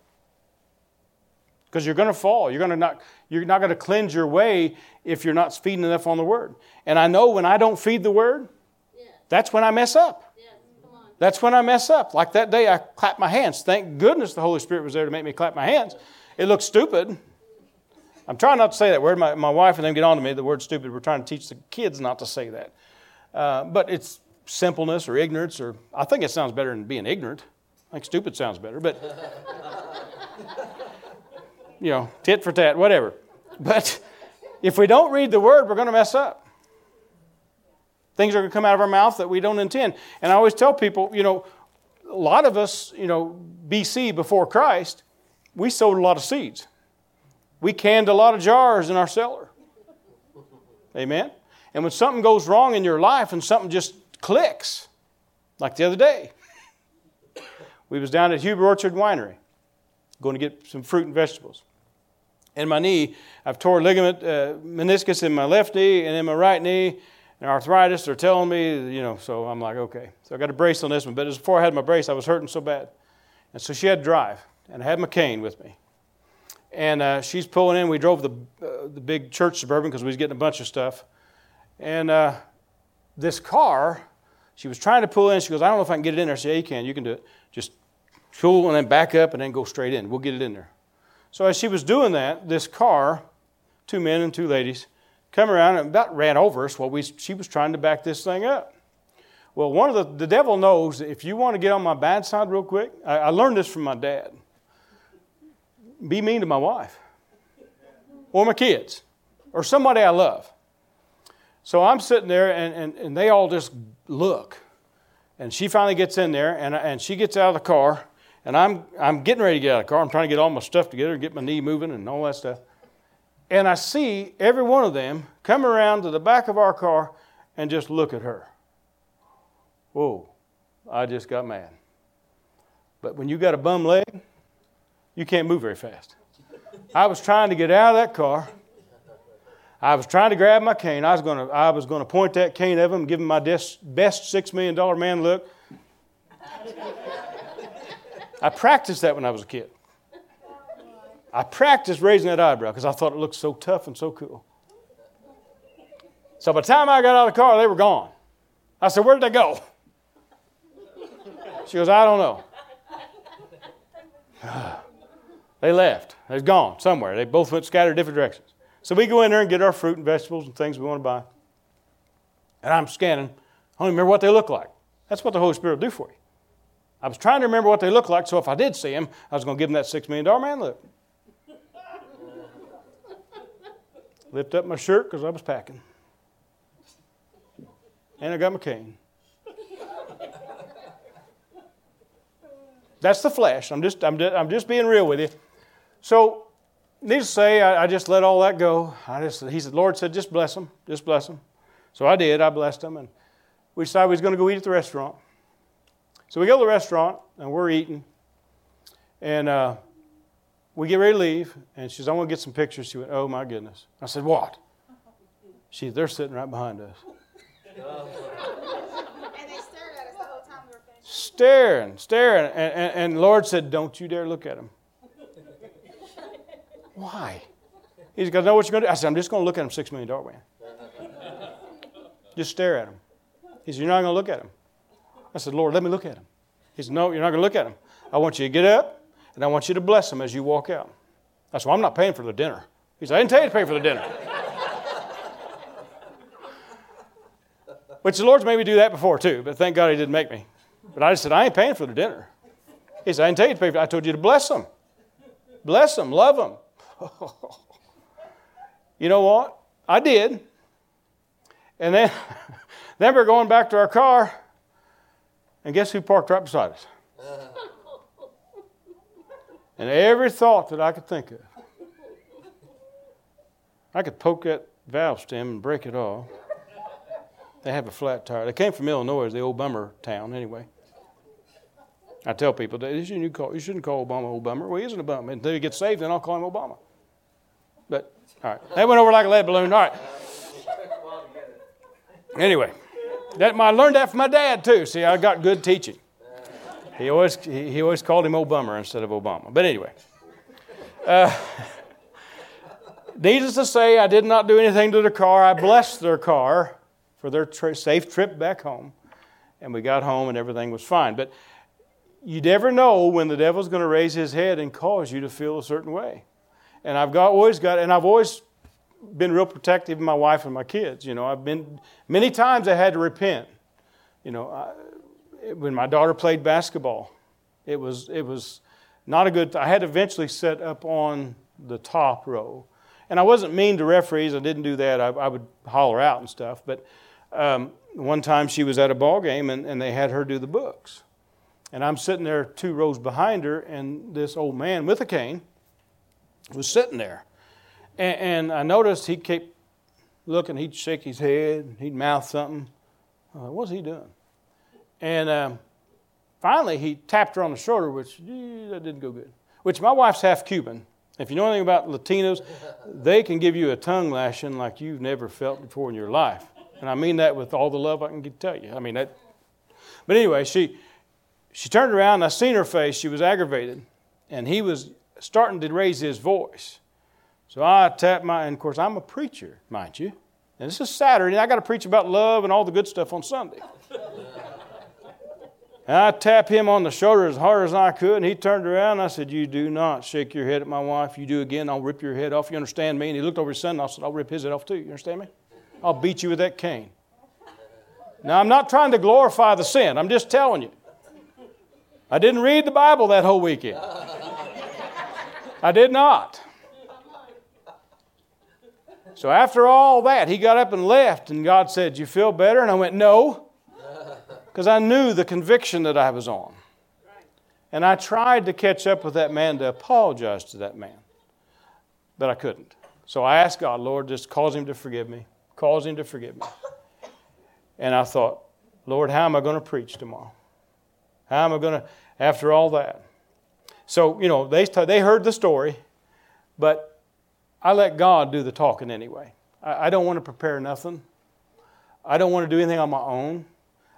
Because you're going to fall. You're, going to not, you're not going to cleanse your way if you're not feeding enough on the word. And I know when I don't feed the word, yeah. that's when I mess up. That's when I mess up. Like that day, I clapped my hands. Thank goodness the Holy Spirit was there to make me clap my hands. It looks stupid. I'm trying not to say that word. My, my wife and them get on to me the word stupid. We're trying to teach the kids not to say that. Uh, but it's simpleness or ignorance, or I think it sounds better than being ignorant. I think stupid sounds better, but you know, tit for tat, whatever. But if we don't read the word, we're going to mess up. Things are going to come out of our mouth that we don't intend. And I always tell people, you know, a lot of us, you know, BC before Christ, we sowed a lot of seeds. We canned a lot of jars in our cellar. Amen? And when something goes wrong in your life and something just clicks, like the other day, we was down at Huber Orchard Winery going to get some fruit and vegetables. in my knee. I've tore ligament, uh, meniscus in my left knee and in my right knee, and arthritis. They're telling me, you know, so I'm like, okay. So I got a brace on this one. But before I had my brace, I was hurting so bad. And so she had to drive, and I had my cane with me. And uh, she's pulling in. We drove the, uh, the big church suburban because we was getting a bunch of stuff. And uh, this car, she was trying to pull in. She goes, I don't know if I can get it in there. I said, Yeah, you can. You can do it. Just pull and then back up and then go straight in. We'll get it in there. So as she was doing that, this car, two men and two ladies, come around and about ran over us while we, she was trying to back this thing up. Well, one of the, the devil knows if you want to get on my bad side real quick, I, I learned this from my dad. Be mean to my wife or my kids or somebody I love. So I'm sitting there and, and, and they all just look. And she finally gets in there and, and she gets out of the car. And I'm, I'm getting ready to get out of the car. I'm trying to get all my stuff together get my knee moving and all that stuff. And I see every one of them come around to the back of our car and just look at her. Whoa, I just got mad. But when you got a bum leg, you can't move very fast. I was trying to get out of that car. I was trying to grab my cane. I was going to, I was going to point that cane at him, give him my best $6 million man look. I practiced that when I was a kid. I practiced raising that eyebrow because I thought it looked so tough and so cool. So by the time I got out of the car, they were gone. I said, Where did they go? She goes, I don't know. they left. They're gone somewhere. They both went scattered different directions. So we go in there and get our fruit and vegetables and things we want to buy. And I'm scanning. I don't remember what they look like. That's what the Holy Spirit will do for you. I was trying to remember what they look like, so if I did see them, I was going to give them that $6 million man look. Lift up my shirt because I was packing. And I got my cane. That's the flesh. I'm just, I'm, I'm just being real with you. So, needless to say, I, I just let all that go. I just, he said, Lord said, just bless them, just bless them. So I did. I blessed them, and we decided we was going to go eat at the restaurant. So we go to the restaurant, and we're eating, and uh, we get ready to leave, and she says, I want to get some pictures. She went, Oh my goodness. I said, What? She said, They're sitting right behind us. And they stared at us the whole time we were finishing. Staring, staring. And, and, and Lord said, Don't you dare look at him. Why? He's got to know what you're going to do. I said, I'm just going to look at him, $6 million man. Just stare at him. He said, You're not going to look at him. I said, Lord, let me look at him. He said, No, you're not going to look at him. I want you to get up and I want you to bless them as you walk out. I said, well, I'm not paying for the dinner. He said, I didn't tell you to pay for the dinner. Which the Lord's made me do that before too, but thank God He didn't make me. But I just said, I ain't paying for the dinner. He said, I didn't tell you to pay for it. I told you to bless them. Bless them, love them. you know what? I did. And then, then we're going back to our car, and guess who parked right beside us? Uh-huh. And every thought that I could think of, I could poke that valve stem and break it off. They have a flat tire. They came from Illinois, the old bummer town, anyway. I tell people that you shouldn't call, you shouldn't call Obama old bummer. Well, he isn't a bummer. Until he gets saved, then I'll call him Obama. But, all right. That went over like a lead balloon. All right. Anyway, that, I learned that from my dad, too. See, I got good teaching. He always, he, always called him Obama instead of Obama. But anyway. Uh, needless to say, I did not do anything to their car. I blessed their car for their safe trip back home. And we got home and everything was fine. But you never know when the devil's going to raise his head and cause you to feel a certain way. And I've got, always got, and I've always been real protective of my wife and my kids. You know, I've been, many times I had to repent. You know, I, when my daughter played basketball, it was, it was not a good, I had eventually set up on the top row. And I wasn't mean to referees, I didn't do that. I, I would holler out and stuff. But um, one time she was at a ball game and, and they had her do the books. And I'm sitting there two rows behind her, and this old man with a cane was sitting there. And, and I noticed he kept looking, he'd shake his head, he'd mouth something. Uh, what's he doing? And um, finally, he tapped her on the shoulder, which that didn't go good. Which my wife's half Cuban, If you know anything about Latinos, they can give you a tongue lashing like you've never felt before in your life. And I mean that with all the love I can tell you. I mean that. But anyway, she she turned around and I seen her face. She was aggravated, and he was starting to raise his voice. So I tapped my, and of course I'm a preacher, mind you. And this is Saturday, and I got to preach about love and all the good stuff on Sunday. And I tapped him on the shoulder as hard as I could, and he turned around and I said, You do not shake your head at my wife. You do again, I'll rip your head off. You understand me? And he looked over his son and I said, I'll rip his head off too. You understand me? I'll beat you with that cane. Now, I'm not trying to glorify the sin, I'm just telling you. I didn't read the Bible that whole weekend. I did not. So after all that, he got up and left, and God said, You feel better? And I went, No because I knew the conviction that I was on. And I tried to catch up with that man to apologize to that man, but I couldn't. So I asked God, Lord, just cause him to forgive me. Cause him to forgive me. And I thought, Lord, how am I going to preach tomorrow? How am I going to, after all that? So, you know, they, they heard the story, but I let God do the talking anyway. I, I don't want to prepare nothing. I don't want to do anything on my own.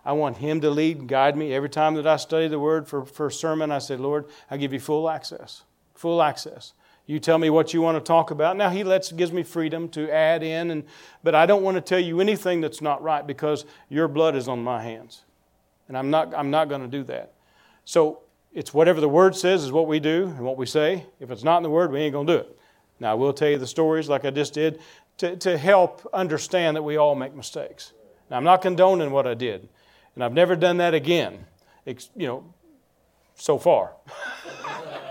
I want Him to lead and guide me. Every time that I study the Word for, for a sermon, I say, Lord, I give you full access. Full access. You tell me what you want to talk about. Now He lets gives me freedom to add in, and, but I don't want to tell you anything that's not right because your blood is on my hands. And I'm not, I'm not going to do that. So it's whatever the Word says is what we do and what we say. If it's not in the Word, we ain't going to do it. Now, I will tell you the stories like I just did to, to help understand that we all make mistakes. Now, I'm not condoning what I did. And I've never done that again, you know, so far.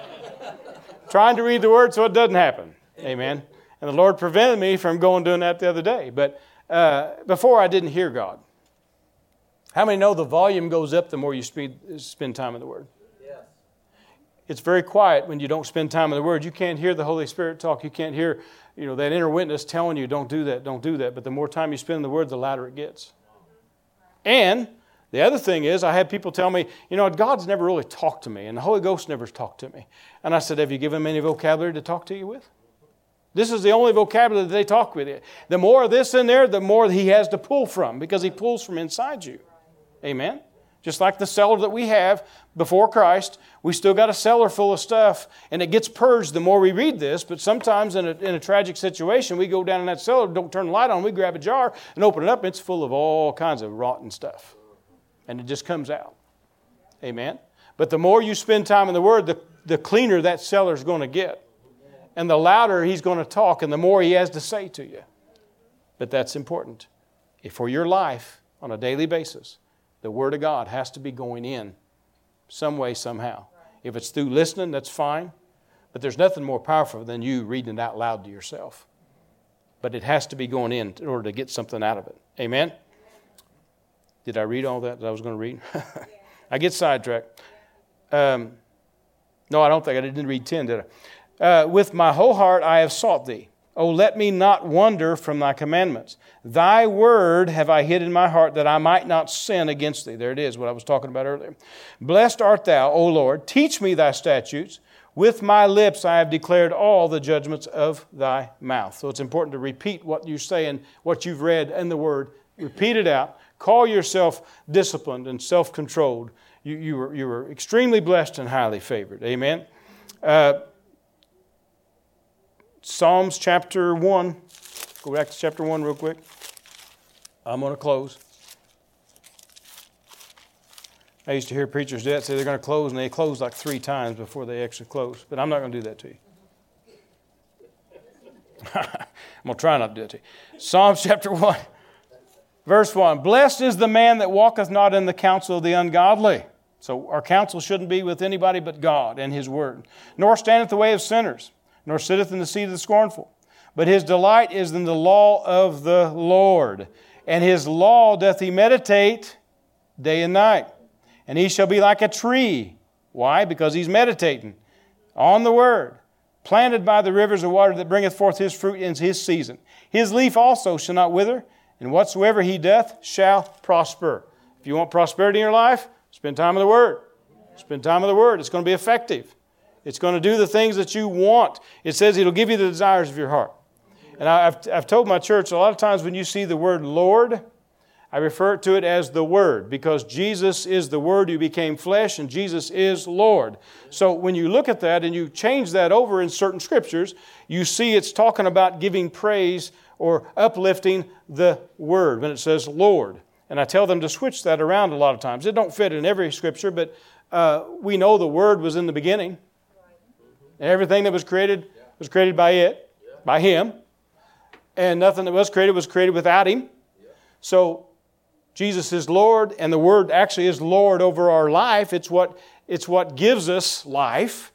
Trying to read the word so it doesn't happen. Amen. And the Lord prevented me from going doing that the other day. But uh, before I didn't hear God. How many know the volume goes up the more you speed, spend time in the Word? Yes. It's very quiet when you don't spend time in the Word. You can't hear the Holy Spirit talk. You can't hear, you know, that inner witness telling you, don't do that, don't do that. But the more time you spend in the Word, the louder it gets. And the other thing is, I had people tell me, you know, God's never really talked to me, and the Holy Ghost never talked to me. And I said, Have you given him any vocabulary to talk to you with? This is the only vocabulary that they talk with you. The more of this in there, the more he has to pull from because he pulls from inside you. Amen? Just like the cellar that we have before Christ, we still got a cellar full of stuff, and it gets purged the more we read this. But sometimes in a, in a tragic situation, we go down in that cellar, don't turn the light on, we grab a jar and open it up, and it's full of all kinds of rotten stuff and it just comes out. Amen. But the more you spend time in the Word, the, the cleaner that cellar's going to get. And the louder he's going to talk, and the more he has to say to you. But that's important. If for your life on a daily basis, the Word of God has to be going in some way, somehow. If it's through listening, that's fine. But there's nothing more powerful than you reading it out loud to yourself. But it has to be going in in order to get something out of it. Amen? Did I read all that that I was going to read? I get sidetracked. Um, no, I don't think I didn't read 10, did I? Uh, With my whole heart I have sought thee. Oh, let me not wander from thy commandments. Thy word have I hid in my heart that I might not sin against thee. There it is, what I was talking about earlier. Blessed art thou, O Lord. Teach me thy statutes. With my lips I have declared all the judgments of thy mouth. So it's important to repeat what you say and what you've read in the word. Repeat it out Call yourself disciplined and self controlled. You, you, were, you were extremely blessed and highly favored. Amen. Uh, Psalms chapter 1. Go back to chapter 1 real quick. I'm going to close. I used to hear preachers do that, say they're going to close, and they close like three times before they actually close. But I'm not going to do that to you. I'm going to try not to do it to you. Psalms chapter 1. Verse 1 Blessed is the man that walketh not in the counsel of the ungodly. So our counsel shouldn't be with anybody but God and His Word. Nor standeth the way of sinners, nor sitteth in the seat of the scornful. But his delight is in the law of the Lord, and his law doth he meditate day and night. And he shall be like a tree. Why? Because he's meditating on the Word, planted by the rivers of water that bringeth forth his fruit in his season. His leaf also shall not wither and whatsoever he doth shall prosper. If you want prosperity in your life, spend time in the Word. Spend time in the Word. It's going to be effective. It's going to do the things that you want. It says it'll give you the desires of your heart. And I've, I've told my church a lot of times when you see the word Lord, I refer to it as the Word because Jesus is the Word who became flesh and Jesus is Lord. So when you look at that and you change that over in certain scriptures, you see it's talking about giving praise or uplifting the Word when it says Lord. And I tell them to switch that around a lot of times. It don't fit in every scripture, but uh, we know the Word was in the beginning. And everything that was created was created by it, by Him. And nothing that was created was created without Him. So Jesus is Lord, and the Word actually is Lord over our life. It's what, it's what gives us life.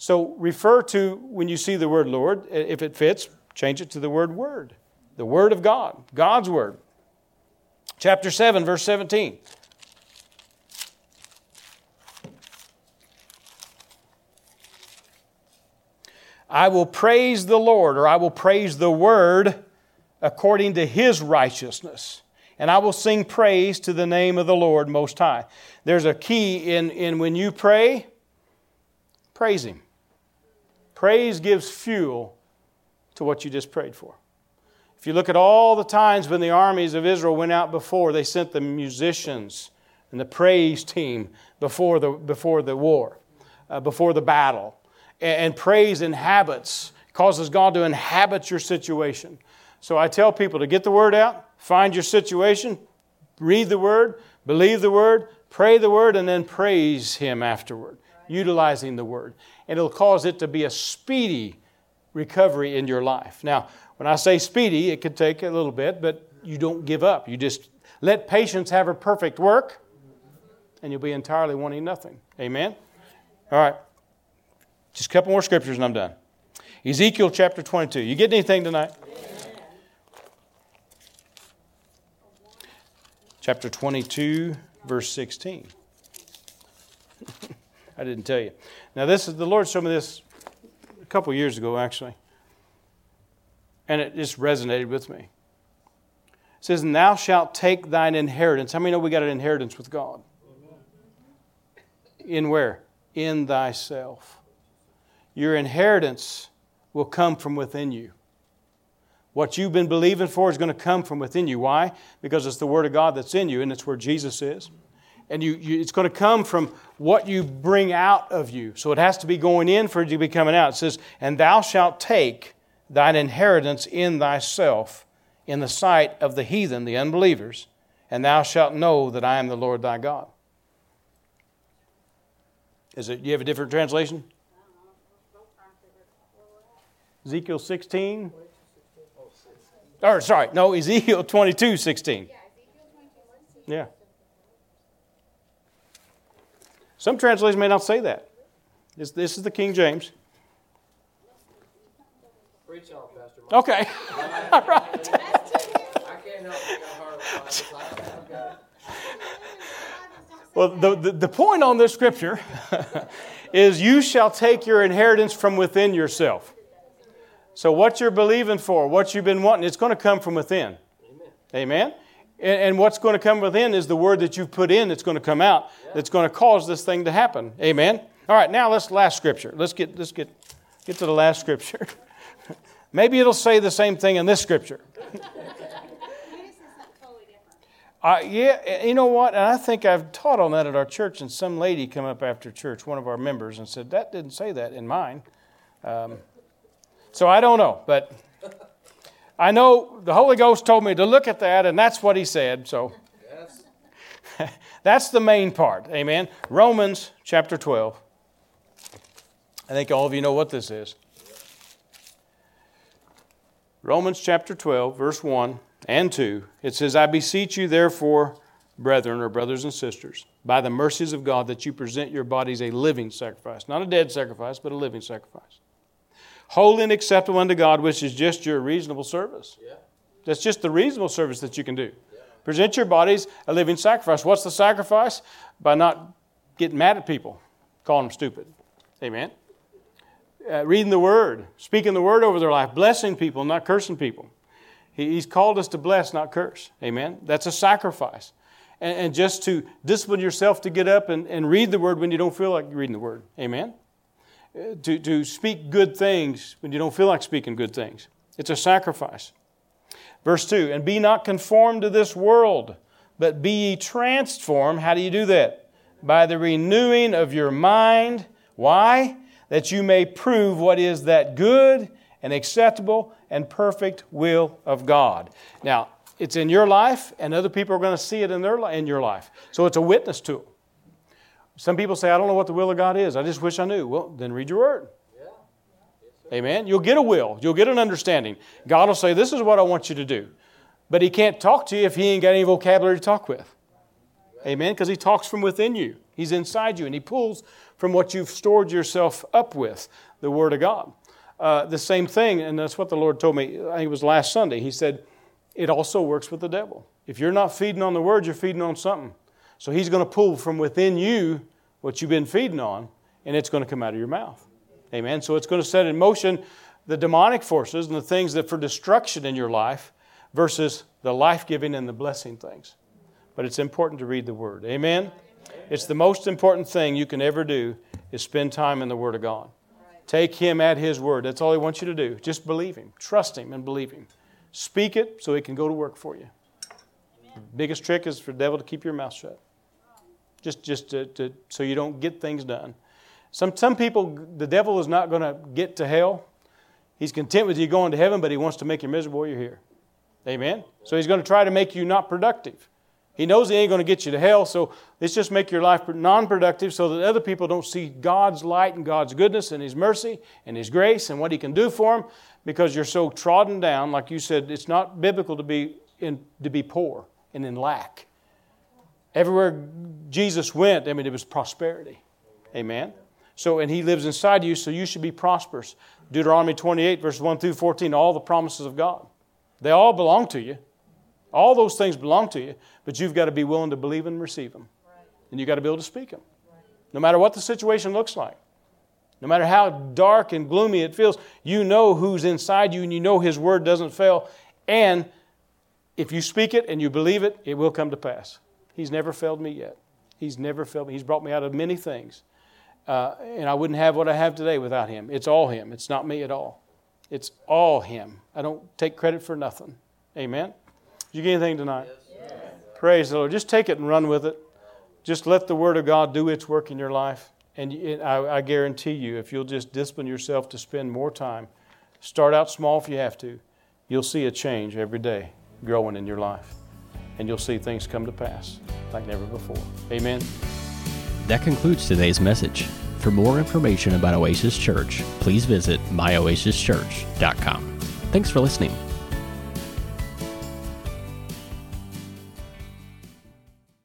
So refer to, when you see the word Lord, if it fits, change it to the word Word. The Word of God, God's Word. Chapter 7, verse 17. I will praise the Lord, or I will praise the Word according to His righteousness and I will sing praise to the name of the Lord Most High. There's a key in, in when you pray, praise Him. Praise gives fuel to what you just prayed for. If you look at all the times when the armies of Israel went out before, they sent the musicians and the praise team before the, before the war, uh, before the battle. And, and praise inhabits, causes God to inhabit your situation. So I tell people to get the word out, find your situation, read the word, believe the word, pray the word, and then praise Him afterward, utilizing the word. And it'll cause it to be a speedy recovery in your life. Now, when I say speedy, it could take a little bit, but you don't give up. You just let patience have her perfect work, and you'll be entirely wanting nothing. Amen? All right. Just a couple more scriptures and I'm done. Ezekiel chapter 22. You get anything tonight? chapter 22, verse 16. I didn't tell you. Now, this is the Lord showed me this couple years ago, actually, and it just resonated with me. It says, "And thou shalt take thine inheritance." How many know we got an inheritance with God? In where? In thyself. Your inheritance will come from within you. What you've been believing for is going to come from within you. Why? Because it's the Word of God that's in you, and it's where Jesus is. And you, you, it's going to come from what you bring out of you. So it has to be going in for it to be coming out. It says, And thou shalt take thine inheritance in thyself in the sight of the heathen, the unbelievers, and thou shalt know that I am the Lord thy God. Is it, you have a different translation? Ezekiel 16. Or, sorry, no, Ezekiel 22 16. Yeah. Some translations may not say that. This, this is the King James. Preach on, Pastor Mike. Okay. All right. Well, the, the, the point on this scripture is you shall take your inheritance from within yourself. So, what you're believing for, what you've been wanting, it's going to come from within. Amen. Amen? And, and what's going to come within is the word that you've put in that's going to come out that's going to cause this thing to happen. Amen? All right, now let's last scripture. Let's get, let's get, get to the last scripture. Maybe it'll say the same thing in this scripture. Uh, yeah, you know what? And I think I've taught on that at our church, and some lady come up after church, one of our members, and said, That didn't say that in mine. Um, so I don't know, but I know the Holy Ghost told me to look at that, and that's what He said. So yes. that's the main part. Amen. Romans chapter 12. I think all of you know what this is. Romans chapter 12, verse 1 and 2. It says, I beseech you, therefore, brethren or brothers and sisters, by the mercies of God, that you present your bodies a living sacrifice, not a dead sacrifice, but a living sacrifice holy and acceptable unto God, which is just your reasonable service. Yeah. That's just the reasonable service that you can do. Yeah. Present your bodies a living sacrifice. What's the sacrifice? By not getting mad at people, calling them stupid. Amen. Uh, reading the Word, speaking the Word over their life, blessing people, not cursing people. He, he's called us to bless, not curse. Amen. That's a sacrifice. And, and just to discipline yourself to get up and, and read the Word when you don't feel like reading the Word. Amen. To, to speak good things when you don't feel like speaking good things. It's a sacrifice. Verse 2 And be not conformed to this world, but be ye transformed. How do you do that? By the renewing of your mind. Why? That you may prove what is that good and acceptable and perfect will of God. Now, it's in your life, and other people are going to see it in, their, in your life. So it's a witness tool. Some people say, I don't know what the will of God is. I just wish I knew. Well, then read your word. Amen. You'll get a will, you'll get an understanding. God will say, This is what I want you to do. But He can't talk to you if He ain't got any vocabulary to talk with. Amen. Because He talks from within you, He's inside you, and He pulls from what you've stored yourself up with the Word of God. Uh, the same thing, and that's what the Lord told me, I think it was last Sunday. He said, It also works with the devil. If you're not feeding on the Word, you're feeding on something. So He's going to pull from within you what you've been feeding on, and it's going to come out of your mouth. Amen. So it's going to set in motion the demonic forces and the things that for destruction in your life versus the life giving and the blessing things. But it's important to read the Word. Amen. It's the most important thing you can ever do is spend time in the Word of God. Take Him at His Word. That's all He wants you to do. Just believe Him. Trust Him and believe Him. Speak it so He can go to work for you. The biggest trick is for the devil to keep your mouth shut. Just, just to, to, so you don't get things done. Some, some people, the devil is not going to get to hell. He's content with you going to heaven, but he wants to make you miserable while you're here. Amen? So he's going to try to make you not productive. He knows he ain't going to get you to hell, so let's just make your life non productive so that other people don't see God's light and God's goodness and His mercy and His grace and what He can do for them because you're so trodden down. Like you said, it's not biblical to be, in, to be poor and in lack. Everywhere Jesus went, I mean, it was prosperity. Amen? So, and He lives inside you, so you should be prosperous. Deuteronomy 28, verses 1 through 14, all the promises of God. They all belong to you. All those things belong to you, but you've got to be willing to believe and receive them. And you've got to be able to speak them. No matter what the situation looks like, no matter how dark and gloomy it feels, you know who's inside you and you know His word doesn't fail. And if you speak it and you believe it, it will come to pass. He's never failed me yet. He's never failed me. He's brought me out of many things. Uh, and I wouldn't have what I have today without Him. It's all Him. It's not me at all. It's all Him. I don't take credit for nothing. Amen. Did you get anything tonight? Yes. Praise the Lord. Just take it and run with it. Just let the Word of God do its work in your life. And I, I guarantee you, if you'll just discipline yourself to spend more time, start out small if you have to, you'll see a change every day growing in your life. And you'll see things come to pass like never before. Amen. That concludes today's message. For more information about Oasis Church, please visit myoasischurch.com. Thanks for listening.